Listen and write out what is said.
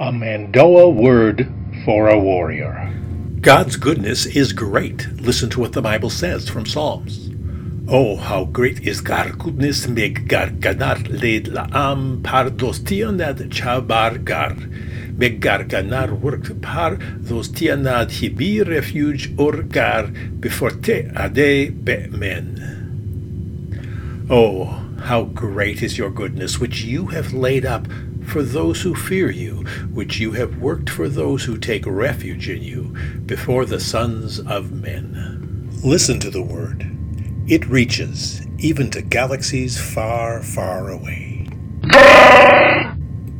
A Mando'a word for a warrior. God's goodness is great. Listen to what the Bible says from Psalms. Oh, how great is God's goodness, meg gar ganar leid laam par dos Tion'ad chaabar gar. Meg gar ganar work par dos Tion'ad hibir refuge or gar beforte ade be men. Oh, how great is your goodness, which you have laid up for those who fear you, which you have worked for those who take refuge in you, before the sons of men. Listen to the word. It reaches even to galaxies far, far away.